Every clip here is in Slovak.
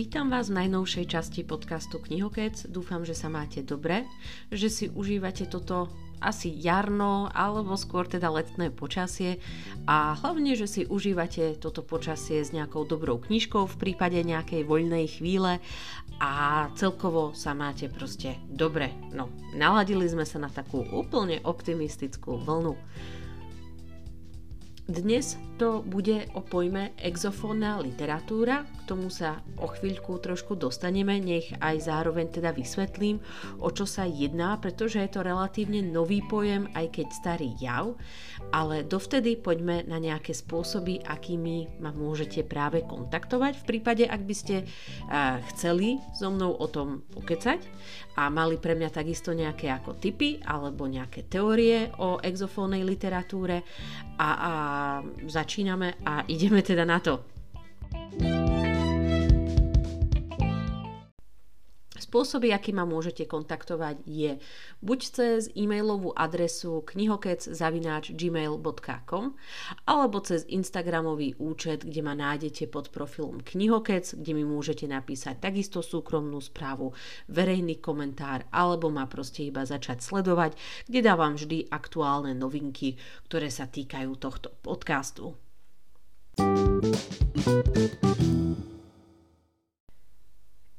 Vítam vás v najnovšej časti podcastu Knihokec. Dúfam, že sa máte dobre, že si užívate toto asi jarno alebo skôr teda letné počasie a hlavne, že si užívate toto počasie s nejakou dobrou knižkou v prípade nejakej voľnej chvíle a celkovo sa máte proste dobre. No, naladili sme sa na takú úplne optimistickú vlnu. Dnes to bude o pojme exofónna literatúra, k tomu sa o chvíľku trošku dostaneme, nech aj zároveň teda vysvetlím, o čo sa jedná, pretože je to relatívne nový pojem, aj keď starý jav, ale dovtedy poďme na nejaké spôsoby, akými ma môžete práve kontaktovať. V prípade, ak by ste chceli so mnou o tom pokecať a mali pre mňa takisto nejaké ako typy alebo nejaké teórie o exofónnej literatúre a, a začíname a ideme teda na to. Spôsoby, aký ma môžete kontaktovať je buď cez e-mailovú adresu knihokec.gmail.com alebo cez Instagramový účet, kde ma nájdete pod profilom Knihokec, kde mi môžete napísať takisto súkromnú správu, verejný komentár alebo ma proste iba začať sledovať, kde dávam vždy aktuálne novinky, ktoré sa týkajú tohto podcastu.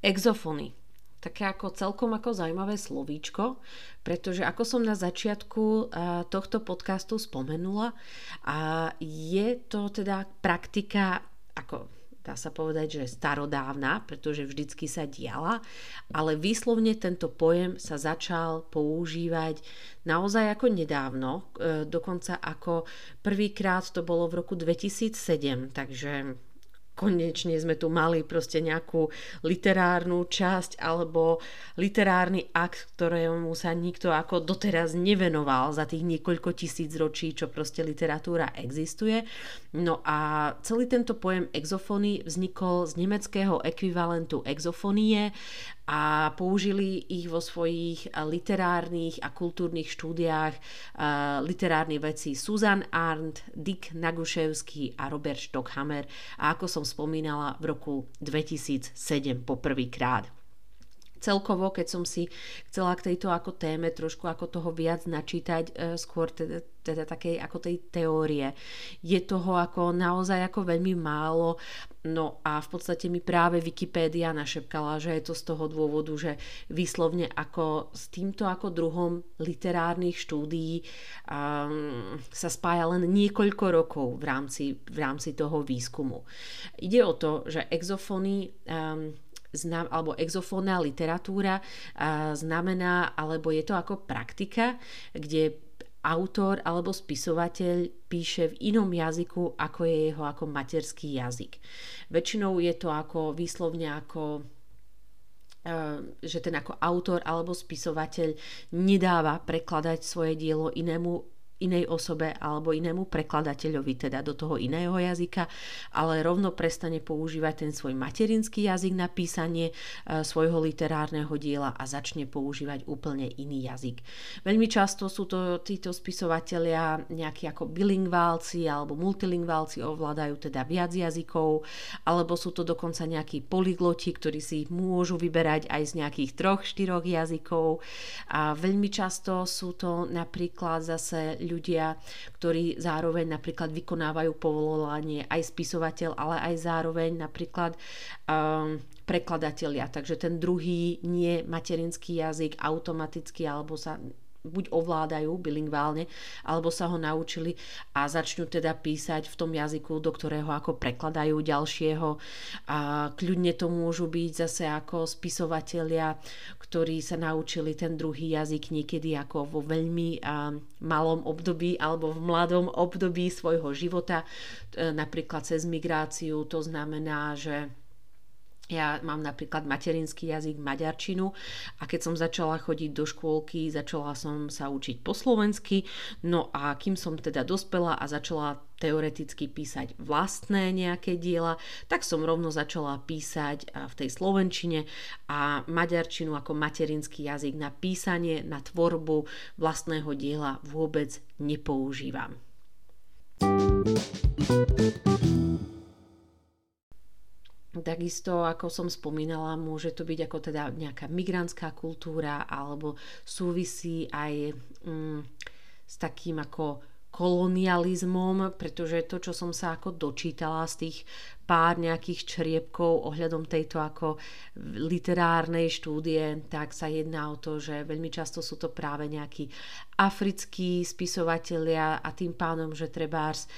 Exofony také ako celkom ako zaujímavé slovíčko, pretože ako som na začiatku tohto podcastu spomenula, a je to teda praktika ako dá sa povedať, že starodávna, pretože vždycky sa diala, ale výslovne tento pojem sa začal používať naozaj ako nedávno, e, dokonca ako prvýkrát to bolo v roku 2007, takže konečne sme tu mali proste nejakú literárnu časť alebo literárny akt, ktorému sa nikto ako doteraz nevenoval za tých niekoľko tisíc ročí, čo proste literatúra existuje. No a celý tento pojem exofóny vznikol z nemeckého ekvivalentu exofonie a použili ich vo svojich eh, literárnych a kultúrnych štúdiách uh, literárni veci Susan Arndt, Dick Naguševský a Robert Stockhammer a ako som spomínala v roku 2007 poprvýkrát. Celkovo, keď som si chcela k tejto ako téme trošku ako toho viac načítať, e, skôr teda, teda takej ako tej teórie, je toho ako naozaj ako veľmi málo, no a v podstate mi práve Wikipédia našepkala, že je to z toho dôvodu, že výslovne ako s týmto ako druhom literárnych štúdií um, sa spája len niekoľko rokov v rámci, v rámci toho výskumu. Ide o to, že exofóny um, znam, alebo exofónna literatúra a znamená, alebo je to ako praktika, kde autor alebo spisovateľ píše v inom jazyku, ako je jeho ako materský jazyk. Väčšinou je to ako výslovne ako že ten ako autor alebo spisovateľ nedáva prekladať svoje dielo inému inej osobe alebo inému prekladateľovi, teda do toho iného jazyka, ale rovno prestane používať ten svoj materinský jazyk na písanie e, svojho literárneho diela a začne používať úplne iný jazyk. Veľmi často sú to títo spisovatelia nejakí ako bilingválci alebo multilingválci, ovládajú teda viac jazykov, alebo sú to dokonca nejakí polygloti, ktorí si môžu vyberať aj z nejakých troch, štyroch jazykov. A veľmi často sú to napríklad zase ľudia, ktorí zároveň napríklad vykonávajú povolanie aj spisovateľ, ale aj zároveň napríklad um, prekladatelia. Takže ten druhý nie materinský jazyk automaticky alebo sa buď ovládajú bilingválne, alebo sa ho naučili a začnú teda písať v tom jazyku, do ktorého ako prekladajú ďalšieho. A kľudne to môžu byť zase ako spisovatelia, ktorí sa naučili ten druhý jazyk niekedy ako vo veľmi malom období alebo v mladom období svojho života, e, napríklad cez migráciu. To znamená, že ja mám napríklad materinský jazyk maďarčinu a keď som začala chodiť do škôlky, začala som sa učiť po slovensky, no a kým som teda dospela a začala teoreticky písať vlastné nejaké diela, tak som rovno začala písať v tej slovenčine a maďarčinu ako materinský jazyk na písanie, na tvorbu vlastného diela vôbec nepoužívam. Takisto, ako som spomínala, môže to byť ako teda nejaká migrantská kultúra alebo súvisí aj mm, s takým ako kolonializmom, pretože to, čo som sa ako dočítala z tých pár nejakých čriepkov ohľadom tejto ako literárnej štúdie, tak sa jedná o to, že veľmi často sú to práve nejakí africkí spisovatelia a tým pádom, že trebárs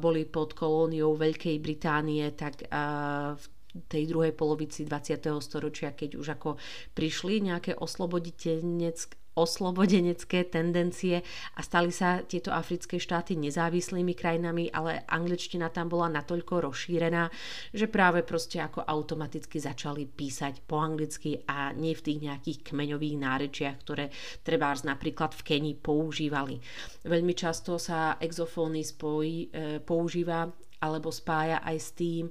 boli pod kolóniou Veľkej Británie, tak v tej druhej polovici 20. storočia, keď už ako prišli nejaké osloboditeľnecké oslobodenecké tendencie a stali sa tieto africké štáty nezávislými krajinami, ale angličtina tam bola natoľko rozšírená, že práve proste ako automaticky začali písať po anglicky a nie v tých nejakých kmeňových nárečiach, ktoré trebárs napríklad v Kenii používali. Veľmi často sa exofóny spojí, e, používa alebo spája aj s tým,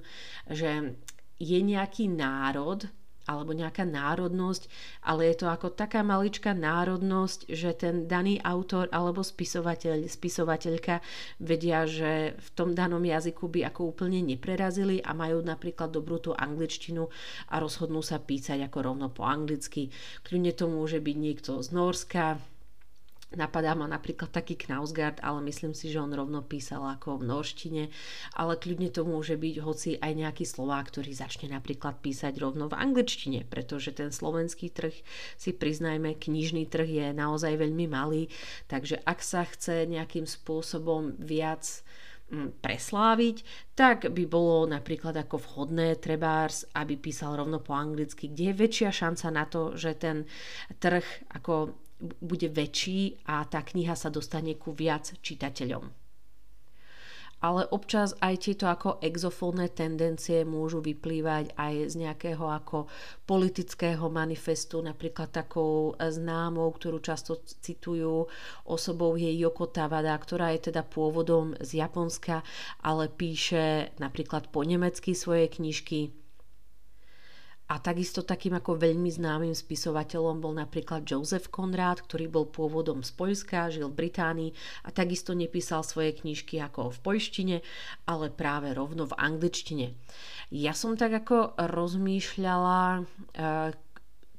že je nejaký národ, alebo nejaká národnosť, ale je to ako taká maličká národnosť, že ten daný autor alebo spisovateľ, spisovateľka vedia, že v tom danom jazyku by ako úplne neprerazili a majú napríklad dobrú tú angličtinu a rozhodnú sa písať ako rovno po anglicky. Kľudne to môže byť niekto z Norska, Napadá ma napríklad taký Knausgard, ale myslím si, že on rovno písal ako v norštine, ale kľudne to môže byť hoci aj nejaký Slovák, ktorý začne napríklad písať rovno v angličtine, pretože ten slovenský trh, si priznajme, knižný trh je naozaj veľmi malý, takže ak sa chce nejakým spôsobom viac mm, presláviť, tak by bolo napríklad ako vhodné trebárs, aby písal rovno po anglicky, kde je väčšia šanca na to, že ten trh ako bude väčší a tá kniha sa dostane ku viac čitateľom. Ale občas aj tieto ako exofónne tendencie môžu vyplývať aj z nejakého ako politického manifestu, napríklad takou známou, ktorú často citujú osobou je Yoko Tavada, ktorá je teda pôvodom z Japonska, ale píše napríklad po nemecky svoje knižky a takisto takým ako veľmi známym spisovateľom bol napríklad Joseph Conrad, ktorý bol pôvodom z Poľska, žil v Británii a takisto nepísal svoje knižky ako v poľštine, ale práve rovno v angličtine. Ja som tak ako rozmýšľala, eh,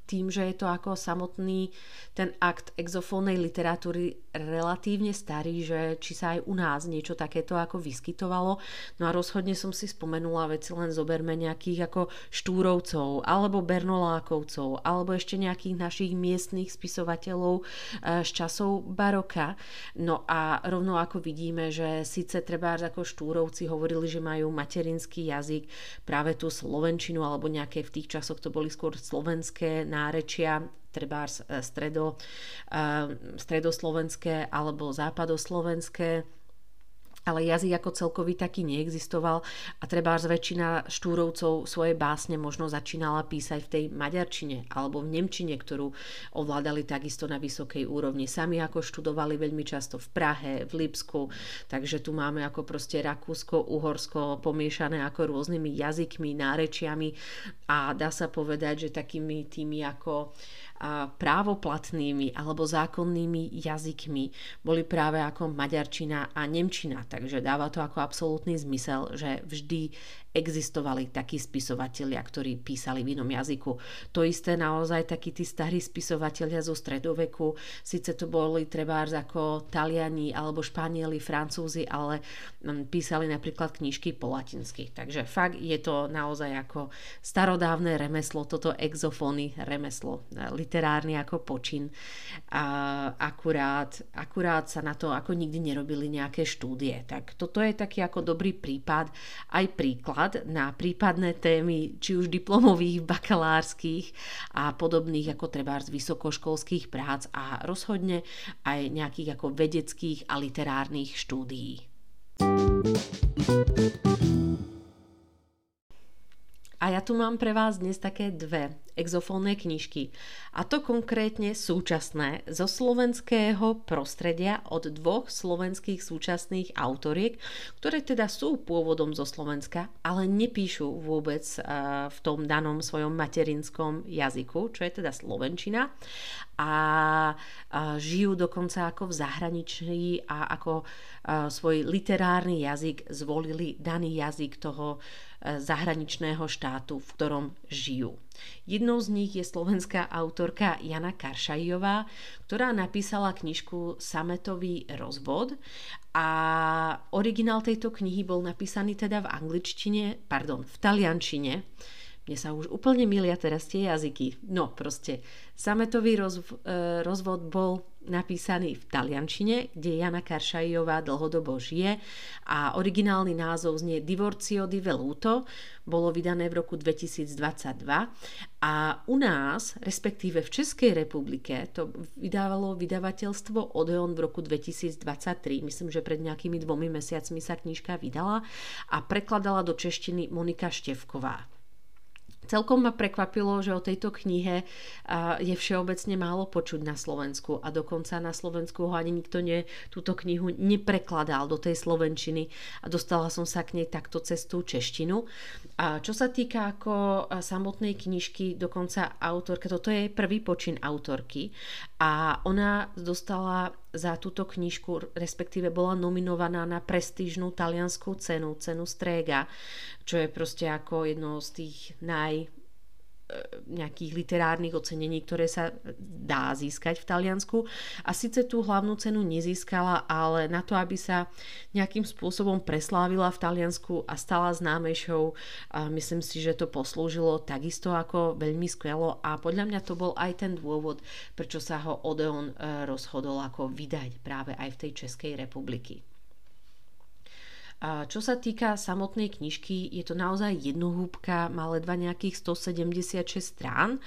tým, že je to ako samotný ten akt exofónnej literatúry relatívne starý, že či sa aj u nás niečo takéto ako vyskytovalo. No a rozhodne som si spomenula veci len zoberme nejakých ako Štúrovcov, alebo Bernolákovcov, alebo ešte nejakých našich miestnych spisovateľov eh, z časov baroka. No a rovno ako vidíme, že síce treba ako Štúrovci hovorili, že majú materinský jazyk, práve tú slovenčinu, alebo nejaké v tých časoch to boli skôr slovenské nárečia, trebárs e, stredo, e, stredoslovenské alebo západoslovenské ale jazyk ako celkový taký neexistoval a treba väčšina štúrovcov svoje básne možno začínala písať v tej maďarčine alebo v nemčine, ktorú ovládali takisto na vysokej úrovni. Sami ako študovali veľmi často v Prahe, v Lipsku, takže tu máme ako proste Rakúsko, Uhorsko pomiešané ako rôznymi jazykmi, nárečiami a dá sa povedať, že takými tými ako právoplatnými alebo zákonnými jazykmi boli práve ako maďarčina a nemčina. Takže dáva to ako absolútny zmysel, že vždy existovali takí spisovatelia, ktorí písali v inom jazyku. To isté naozaj takí tí starí spisovatelia zo stredoveku, síce to boli trebárs ako Taliani alebo Španieli, Francúzi, ale mm, písali napríklad knižky po latinsky. Takže fakt je to naozaj ako starodávne remeslo, toto exofóny remeslo, e, literárny ako počin. A akurát, akurát sa na to ako nikdy nerobili nejaké štúdie. Tak toto je taký ako dobrý prípad, aj príklad pohľad na prípadné témy, či už diplomových, bakalárskych a podobných ako treba z vysokoškolských prác a rozhodne aj nejakých ako vedeckých a literárnych štúdií. A ja tu mám pre vás dnes také dve exofónne knižky. A to konkrétne súčasné zo slovenského prostredia od dvoch slovenských súčasných autoriek, ktoré teda sú pôvodom zo Slovenska, ale nepíšu vôbec v tom danom svojom materinskom jazyku, čo je teda slovenčina a žijú dokonca ako v zahraničí a ako svoj literárny jazyk zvolili daný jazyk toho zahraničného štátu, v ktorom žijú. Jednou z nich je slovenská autorka Jana Karšajová, ktorá napísala knižku Sametový rozvod a originál tejto knihy bol napísaný teda v angličtine, pardon, v taliančine mne sa už úplne milia teraz tie jazyky. No proste, sametový rozv- e, rozvod bol napísaný v taliančine, kde Jana Karšajová dlhodobo žije a originálny názov znie Divorcio di Veluto, bolo vydané v roku 2022 a u nás, respektíve v Českej republike, to vydávalo vydavateľstvo Odeon v roku 2023, myslím, že pred nejakými dvomi mesiacmi sa knižka vydala a prekladala do češtiny Monika Števková. Celkom ma prekvapilo, že o tejto knihe je všeobecne málo počuť na Slovensku a dokonca na Slovensku ho ani nikto ne, túto knihu neprekladal do tej slovenčiny a dostala som sa k nej takto cez češtinu. A čo sa týka ako samotnej knižky, dokonca autorka, toto je prvý počin autorky a ona dostala za túto knižku, respektíve bola nominovaná na prestížnú talianskú cenu, cenu Strega, čo je proste ako jedno z tých naj nejakých literárnych ocenení, ktoré sa dá získať v Taliansku. A síce tú hlavnú cenu nezískala, ale na to, aby sa nejakým spôsobom preslávila v Taliansku a stala známejšou, a myslím si, že to poslúžilo takisto ako veľmi skvelo a podľa mňa to bol aj ten dôvod, prečo sa ho Odeon e, rozhodol ako vydať práve aj v tej Českej republiky. Čo sa týka samotnej knižky, je to naozaj jednohúbka, má ledva nejakých 176 strán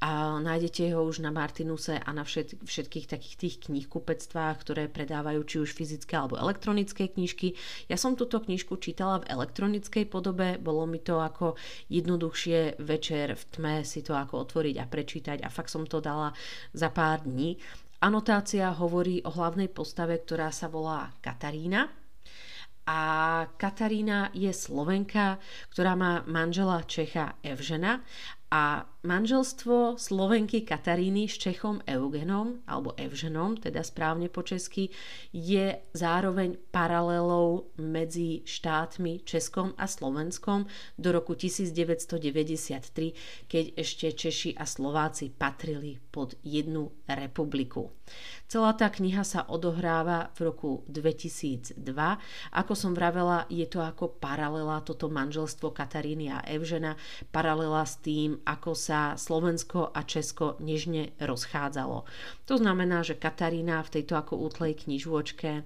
a nájdete ho už na Martinuse a na všet, všetkých takých tých knihkupectvách, ktoré predávajú či už fyzické alebo elektronické knižky. Ja som túto knižku čítala v elektronickej podobe, bolo mi to ako jednoduchšie večer v tme si to ako otvoriť a prečítať a fakt som to dala za pár dní. Anotácia hovorí o hlavnej postave, ktorá sa volá Katarína a Katarína je Slovenka, ktorá má manžela Čecha Evžena a manželstvo Slovenky Kataríny s Čechom Eugenom, alebo Evženom, teda správne po česky, je zároveň paralelou medzi štátmi Českom a Slovenskom do roku 1993, keď ešte Češi a Slováci patrili pod jednu republiku. Celá tá kniha sa odohráva v roku 2002. Ako som vravela, je to ako paralela, toto manželstvo Kataríny a Evžena, paralela s tým, ako sa Slovensko a Česko nežne rozchádzalo. To znamená, že Katarína v tejto ako útlej knižôčke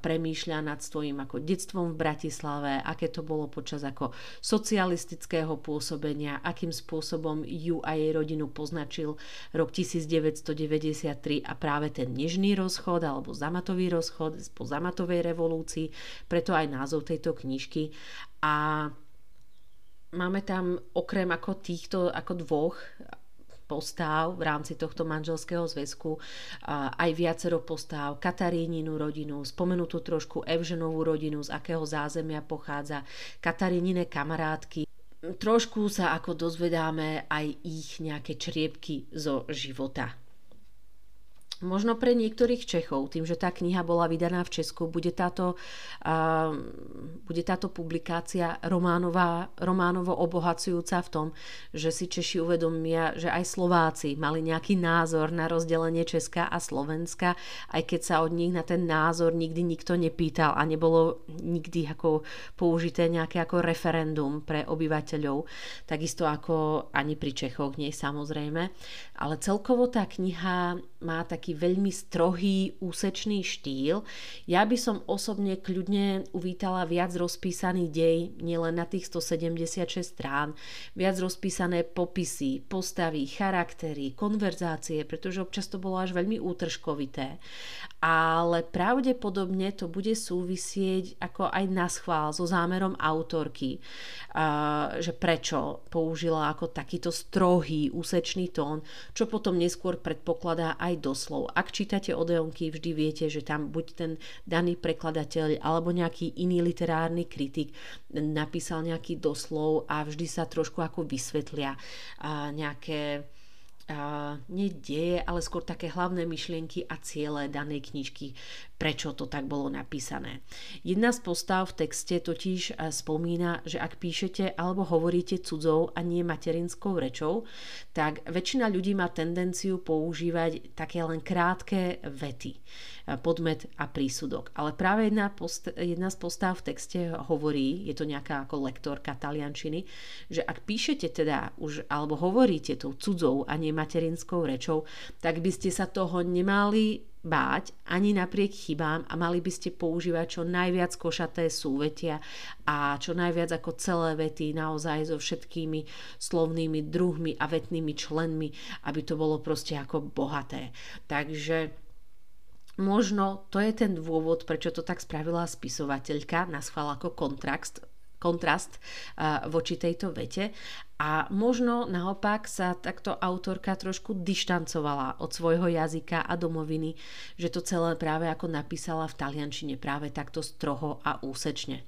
premýšľa nad svojím ako detstvom v Bratislave, aké to bolo počas ako socialistického pôsobenia, akým spôsobom ju a jej rodinu poznačil rok 1993 a práve ten nežný rozchod alebo zamatový rozchod po zamatovej revolúcii, preto aj názov tejto knižky. A máme tam okrem ako týchto ako dvoch postáv v rámci tohto manželského zväzku aj viacero postáv Kataríninu rodinu, spomenutú trošku Evženovú rodinu, z akého zázemia pochádza, Katarínine kamarátky. Trošku sa ako dozvedáme aj ich nejaké čriepky zo života. Možno pre niektorých Čechov, tým, že tá kniha bola vydaná v Česku, bude táto, uh, bude táto publikácia románová, románovo obohacujúca v tom, že si Češi uvedomia, že aj Slováci mali nejaký názor na rozdelenie Česka a Slovenska, aj keď sa od nich na ten názor nikdy nikto nepýtal a nebolo nikdy ako použité nejaké ako referendum pre obyvateľov, takisto ako ani pri Čechoch nie samozrejme. Ale celkovo tá kniha má taký veľmi strohý, úsečný štýl. Ja by som osobne kľudne uvítala viac rozpísaný dej, nielen na tých 176 strán, viac rozpísané popisy, postavy, charaktery, konverzácie, pretože občas to bolo až veľmi útržkovité. ale pravdepodobne to bude súvisieť ako aj na schvál so zámerom autorky, že prečo použila ako takýto strohý, úsečný tón, čo potom neskôr predpokladá aj doslov. Ak čítate Odeonky, vždy viete, že tam buď ten daný prekladateľ alebo nejaký iný literárny kritik napísal nejaký doslov a vždy sa trošku ako vysvetlia nejaké nedieje, ale skôr také hlavné myšlienky a ciele danej knižky, prečo to tak bolo napísané. Jedna z postav v texte totiž e, spomína, že ak píšete alebo hovoríte cudzou a nie materinskou rečou, tak väčšina ľudí má tendenciu používať také len krátke vety podmet a prísudok. Ale práve jedna, post- jedna z postav v texte hovorí, je to nejaká ako lektorka taliančiny, že ak píšete teda už, alebo hovoríte tou cudzou a nie materinskou rečou, tak by ste sa toho nemali báť ani napriek chybám a mali by ste používať čo najviac košaté súvetia a čo najviac ako celé vety naozaj so všetkými slovnými druhmi a vetnými členmi, aby to bolo proste ako bohaté. Takže Možno to je ten dôvod, prečo to tak spravila spisovateľka na schvál ako kontrast, kontrast voči tejto vete a možno naopak sa takto autorka trošku dištancovala od svojho jazyka a domoviny, že to celé práve ako napísala v taliančine práve takto stroho a úsečne.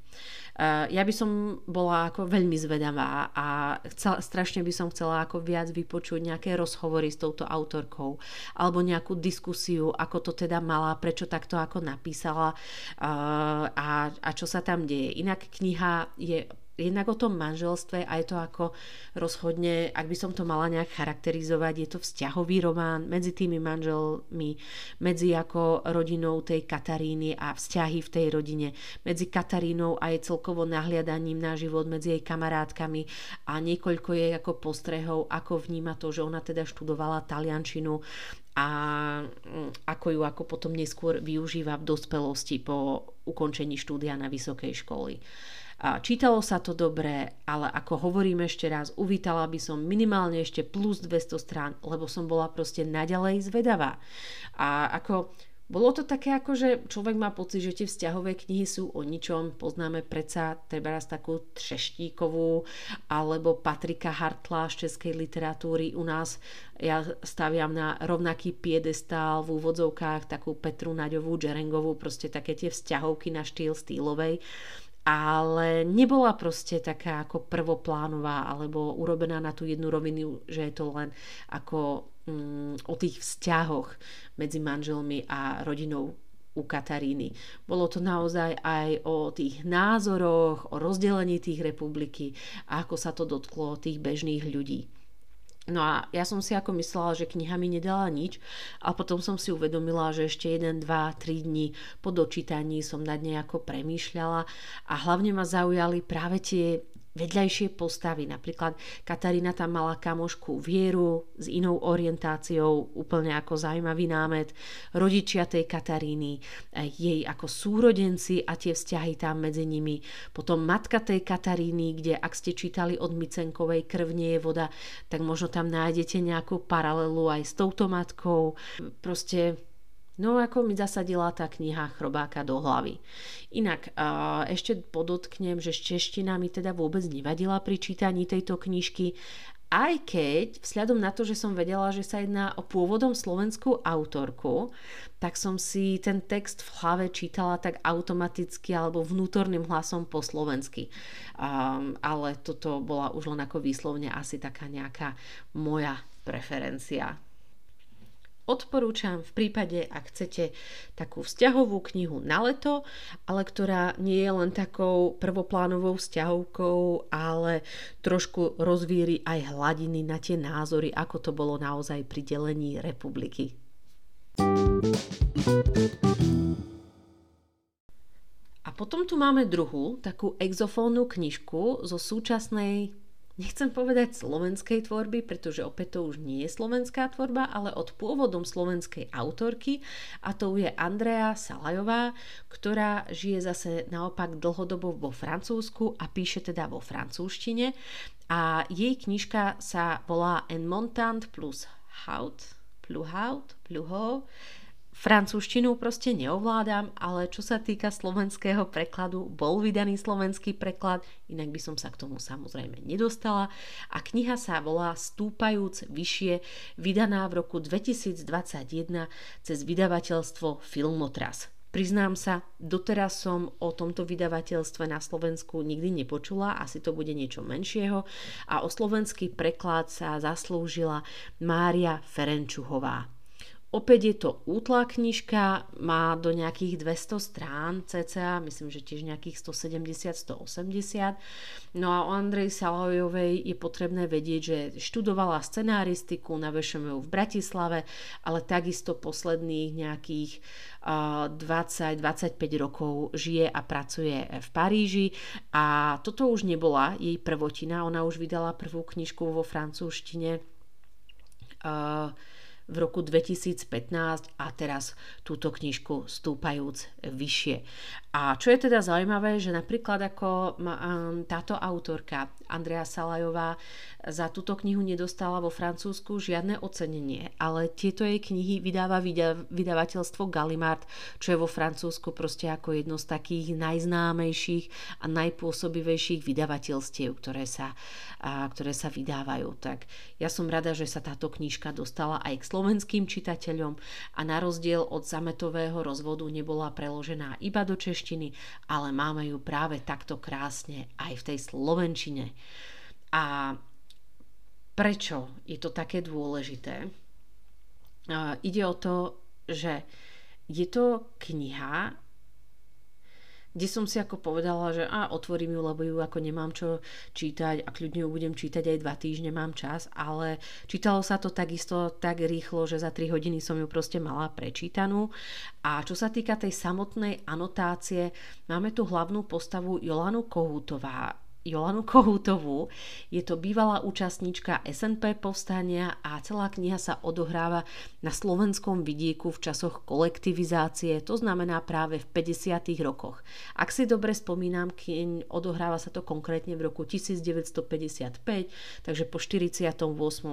Uh, ja by som bola ako veľmi zvedavá a chcel, strašne by som chcela ako viac vypočuť nejaké rozhovory s touto autorkou alebo nejakú diskusiu, ako to teda mala, prečo takto ako napísala uh, a, a čo sa tam deje. Inak kniha je jednak o tom manželstve a je to ako rozhodne, ak by som to mala nejak charakterizovať, je to vzťahový román medzi tými manželmi, medzi ako rodinou tej Kataríny a vzťahy v tej rodine, medzi Katarínou a jej celkovo nahliadaním na život, medzi jej kamarátkami a niekoľko jej ako postrehov, ako vníma to, že ona teda študovala taliančinu a mm, ako ju ako potom neskôr využíva v dospelosti po ukončení štúdia na vysokej školy. Čítalo sa to dobre, ale ako hovorím ešte raz, uvítala by som minimálne ešte plus 200 strán, lebo som bola proste naďalej zvedavá. A ako bolo to také ako, že človek má pocit, že tie vzťahové knihy sú o ničom. Poznáme predsa treba raz takú Třeštíkovú alebo Patrika Hartla z českej literatúry. U nás ja staviam na rovnaký piedestál v úvodzovkách takú Petru Naďovú, Džerengovú, proste také tie vzťahovky na štýl stýlovej ale nebola proste taká ako prvoplánová alebo urobená na tú jednu rovinu, že je to len ako mm, o tých vzťahoch medzi manželmi a rodinou u Kataríny. Bolo to naozaj aj o tých názoroch, o rozdelení tých republiky a ako sa to dotklo tých bežných ľudí. No a ja som si ako myslela, že kniha mi nedala nič a potom som si uvedomila, že ešte 1, 2, 3 dní po dočítaní som nad nej ako premýšľala a hlavne ma zaujali práve tie vedľajšie postavy. Napríklad Katarína tam mala kamošku Vieru s inou orientáciou, úplne ako zaujímavý námet. Rodičia tej Kataríny, jej ako súrodenci a tie vzťahy tam medzi nimi. Potom matka tej Kataríny, kde ak ste čítali od Micenkovej Krv nie je voda, tak možno tam nájdete nejakú paralelu aj s touto matkou. Proste No ako mi zasadila tá kniha Chrobáka do hlavy. Inak ešte podotknem, že čeština mi teda vôbec nevadila pri čítaní tejto knižky, aj keď vzhľadom na to, že som vedela, že sa jedná o pôvodom slovenskú autorku, tak som si ten text v hlave čítala tak automaticky alebo vnútorným hlasom po slovensky. Um, ale toto bola už len ako výslovne asi taká nejaká moja preferencia. Odporúčam v prípade, ak chcete takú vzťahovú knihu na leto, ale ktorá nie je len takou prvoplánovou vzťahovkou, ale trošku rozvíri aj hladiny na tie názory, ako to bolo naozaj pri delení republiky. A potom tu máme druhú, takú exofónnu knižku zo súčasnej nechcem povedať slovenskej tvorby, pretože opäť to už nie je slovenská tvorba, ale od pôvodom slovenskej autorky a to je Andrea Salajová, ktorá žije zase naopak dlhodobo vo Francúzsku a píše teda vo francúzštine. A jej knižka sa volá En Montant plus Haut, plus Haut, plus Ho, Francúzštinu proste neovládam, ale čo sa týka slovenského prekladu, bol vydaný slovenský preklad, inak by som sa k tomu samozrejme nedostala. A kniha sa volá Stúpajúc vyššie, vydaná v roku 2021 cez vydavateľstvo Filmotras. Priznám sa, doteraz som o tomto vydavateľstve na Slovensku nikdy nepočula, asi to bude niečo menšieho a o slovenský preklad sa zaslúžila Mária Ferenčuhová. Opäť je to útla knižka, má do nejakých 200 strán cca, myslím, že tiež nejakých 170-180. No a o Andrej Salajovej je potrebné vedieť, že študovala scenáristiku na VŠMU v Bratislave, ale takisto posledných nejakých uh, 20-25 rokov žije a pracuje v Paríži. A toto už nebola jej prvotina, ona už vydala prvú knižku vo francúzštine. Uh, v roku 2015 a teraz túto knižku stúpajúc vyššie. A čo je teda zaujímavé, že napríklad ako táto autorka Andrea Salajová za túto knihu nedostala vo Francúzsku žiadne ocenenie, ale tieto jej knihy vydáva vydavateľstvo Gallimard, čo je vo Francúzsku proste ako jedno z takých najznámejších a najpôsobivejších vydavateľstiev, ktoré sa, a, ktoré sa vydávajú. Tak ja som rada, že sa táto knižka dostala aj k slovenským čitateľom a na rozdiel od zametového rozvodu nebola preložená iba do češtiny, ale máme ju práve takto krásne aj v tej slovenčine. A Prečo je to také dôležité? Ide o to, že je to kniha, kde som si ako povedala, že a otvorím ju, lebo ju ako nemám čo čítať a kľudne ju budem čítať aj dva týždne, mám čas, ale čítalo sa to takisto tak rýchlo, že za 3 hodiny som ju proste mala prečítanú. A čo sa týka tej samotnej anotácie, máme tu hlavnú postavu Jolanu Kohútová, Jolanu Kohútovú. Je to bývalá účastníčka SNP povstania a celá kniha sa odohráva na slovenskom vidieku v časoch kolektivizácie, to znamená práve v 50. rokoch. Ak si dobre spomínam, odohráva sa to konkrétne v roku 1955, takže po 48.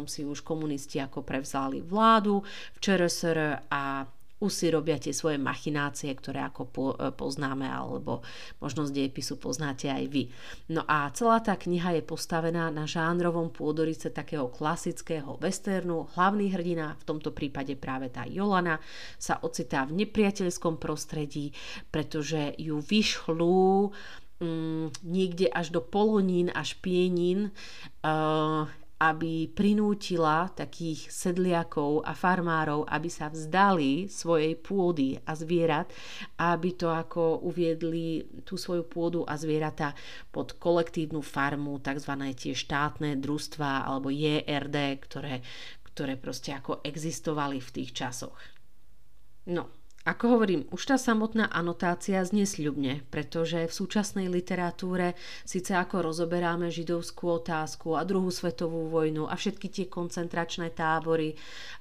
si už komunisti ako prevzali vládu v ČRSR a už si robia tie svoje machinácie, ktoré ako e, poznáme, alebo možno z dejepisu poznáte aj vy. No a celá tá kniha je postavená na žánrovom pôdorice takého klasického westernu. Hlavný hrdina, v tomto prípade práve tá Jolana, sa ocitá v nepriateľskom prostredí, pretože ju vyšľú mm, niekde až do polonín a špienín uh, aby prinútila takých sedliakov a farmárov, aby sa vzdali svojej pôdy a zvierat, aby to ako uviedli tú svoju pôdu a zvieratá pod kolektívnu farmu, tzv. tie štátne družstva alebo JRD, ktoré, ktoré proste ako existovali v tých časoch. No, ako hovorím, už tá samotná anotácia znie sľubne, pretože v súčasnej literatúre síce ako rozoberáme židovskú otázku a druhú svetovú vojnu a všetky tie koncentračné tábory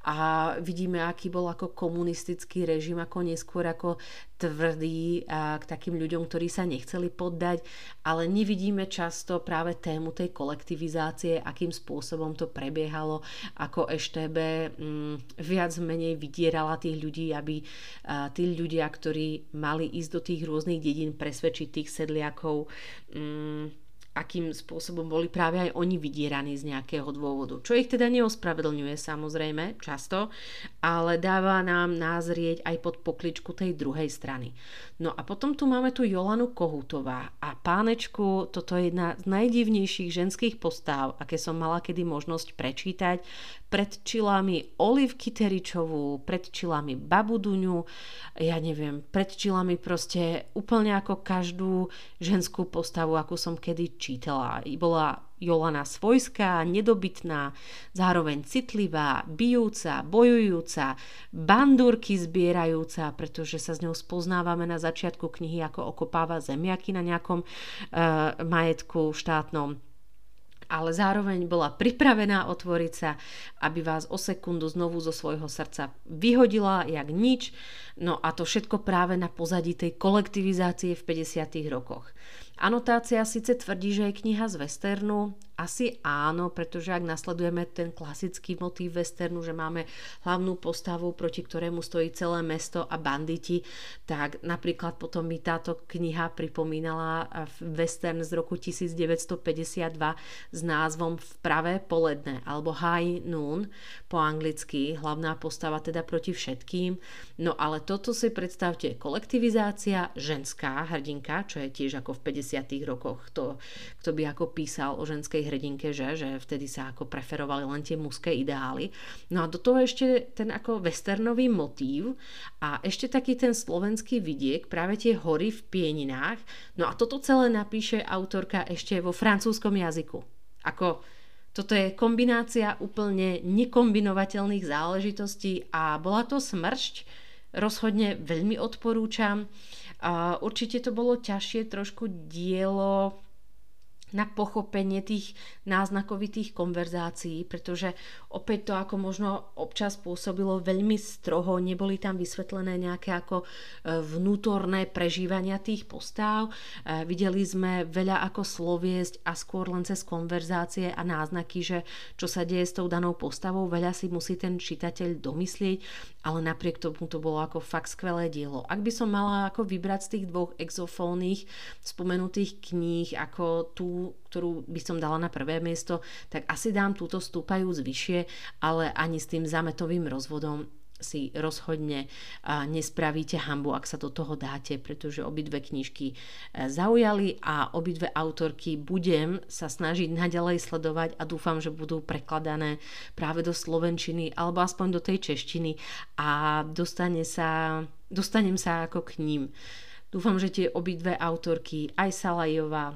a vidíme, aký bol ako komunistický režim, ako neskôr ako tvrdý a k takým ľuďom, ktorí sa nechceli poddať, ale nevidíme často práve tému tej kolektivizácie, akým spôsobom to prebiehalo, ako EŠTB mm, viac menej vydierala tých ľudí, aby tí ľudia, ktorí mali ísť do tých rôznych dedín, presvedčiť tých sedliakov, mm, akým spôsobom boli práve aj oni vydieraní z nejakého dôvodu. Čo ich teda neospravedlňuje samozrejme často, ale dáva nám názrieť aj pod pokličku tej druhej strany. No a potom tu máme tu Jolanu Kohutová a pánečku, toto je jedna z najdivnejších ženských postáv, aké som mala kedy možnosť prečítať. Pred čilami Olivky Teričovú, pred čilami Babuduňu, ja neviem, pred čilami proste úplne ako každú ženskú postavu, akú som kedy čítala. Bola Jolana svojská, nedobytná, zároveň citlivá, bijúca, bojujúca, bandúrky zbierajúca, pretože sa s ňou spoznávame na začiatku knihy, ako okopáva zemiaky na nejakom e, majetku štátnom ale zároveň bola pripravená otvoriť sa, aby vás o sekundu znovu zo svojho srdca vyhodila, jak nič. No a to všetko práve na pozadí tej kolektivizácie v 50. rokoch. Anotácia síce tvrdí, že je kniha z westernu, asi áno, pretože ak nasledujeme ten klasický motív westernu, že máme hlavnú postavu, proti ktorému stojí celé mesto a banditi, tak napríklad potom mi táto kniha pripomínala western z roku 1952 s názvom V pravé poledne alebo High Noon po anglicky, hlavná postava teda proti všetkým. No ale toto si predstavte, kolektivizácia, ženská hrdinka, čo je tiež ako v 50 rokoch, kto, kto by ako písal o ženskej hrdinke, že, že vtedy sa ako preferovali len tie mužské ideály. No a do toho ešte ten ako westernový motív a ešte taký ten slovenský vidiek, práve tie hory v Pieninách. No a toto celé napíše autorka ešte vo francúzskom jazyku. Ako toto je kombinácia úplne nekombinovateľných záležitostí a bola to smršť, rozhodne veľmi odporúčam. Určite to bolo ťažšie trošku dielo na pochopenie tých náznakovitých konverzácií, pretože opäť to ako možno občas pôsobilo veľmi stroho, neboli tam vysvetlené nejaké ako e, vnútorné prežívania tých postáv. E, videli sme veľa ako sloviesť a skôr len cez konverzácie a náznaky, že čo sa deje s tou danou postavou, veľa si musí ten čitateľ domyslieť, ale napriek tomu to bolo ako fakt skvelé dielo. Ak by som mala ako vybrať z tých dvoch exofónnych spomenutých kníh ako tú ktorú by som dala na prvé miesto, tak asi dám túto stúpajúc vyššie, ale ani s tým zametovým rozvodom si rozhodne nespravíte hambu, ak sa do toho dáte, pretože obidve knižky e, zaujali a obidve autorky budem sa snažiť naďalej sledovať a dúfam, že budú prekladané práve do slovenčiny alebo aspoň do tej češtiny a dostane sa, dostanem sa ako k ním. Dúfam, že tie obidve autorky, aj Salajová,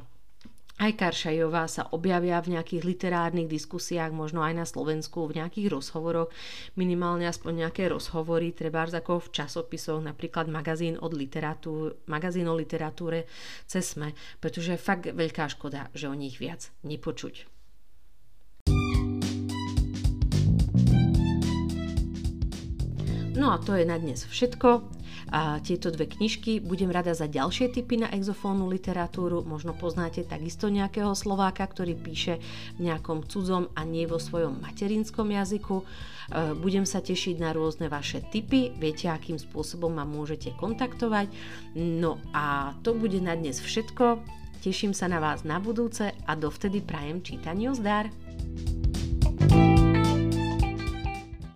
aj Karšajová sa objavia v nejakých literárnych diskusiách, možno aj na Slovensku, v nejakých rozhovoroch, minimálne aspoň nejaké rozhovory, treba ako v časopisoch, napríklad magazín, od literatúr, magazín o literatúre cez SME, pretože je fakt veľká škoda, že o nich viac nepočuť. No a to je na dnes všetko a tieto dve knižky. Budem rada za ďalšie typy na exofónnu literatúru. Možno poznáte takisto nejakého Slováka, ktorý píše v nejakom cudzom a nie vo svojom materinskom jazyku. E, budem sa tešiť na rôzne vaše tipy. Viete, akým spôsobom ma môžete kontaktovať. No a to bude na dnes všetko. Teším sa na vás na budúce a dovtedy prajem čítaniu zdar.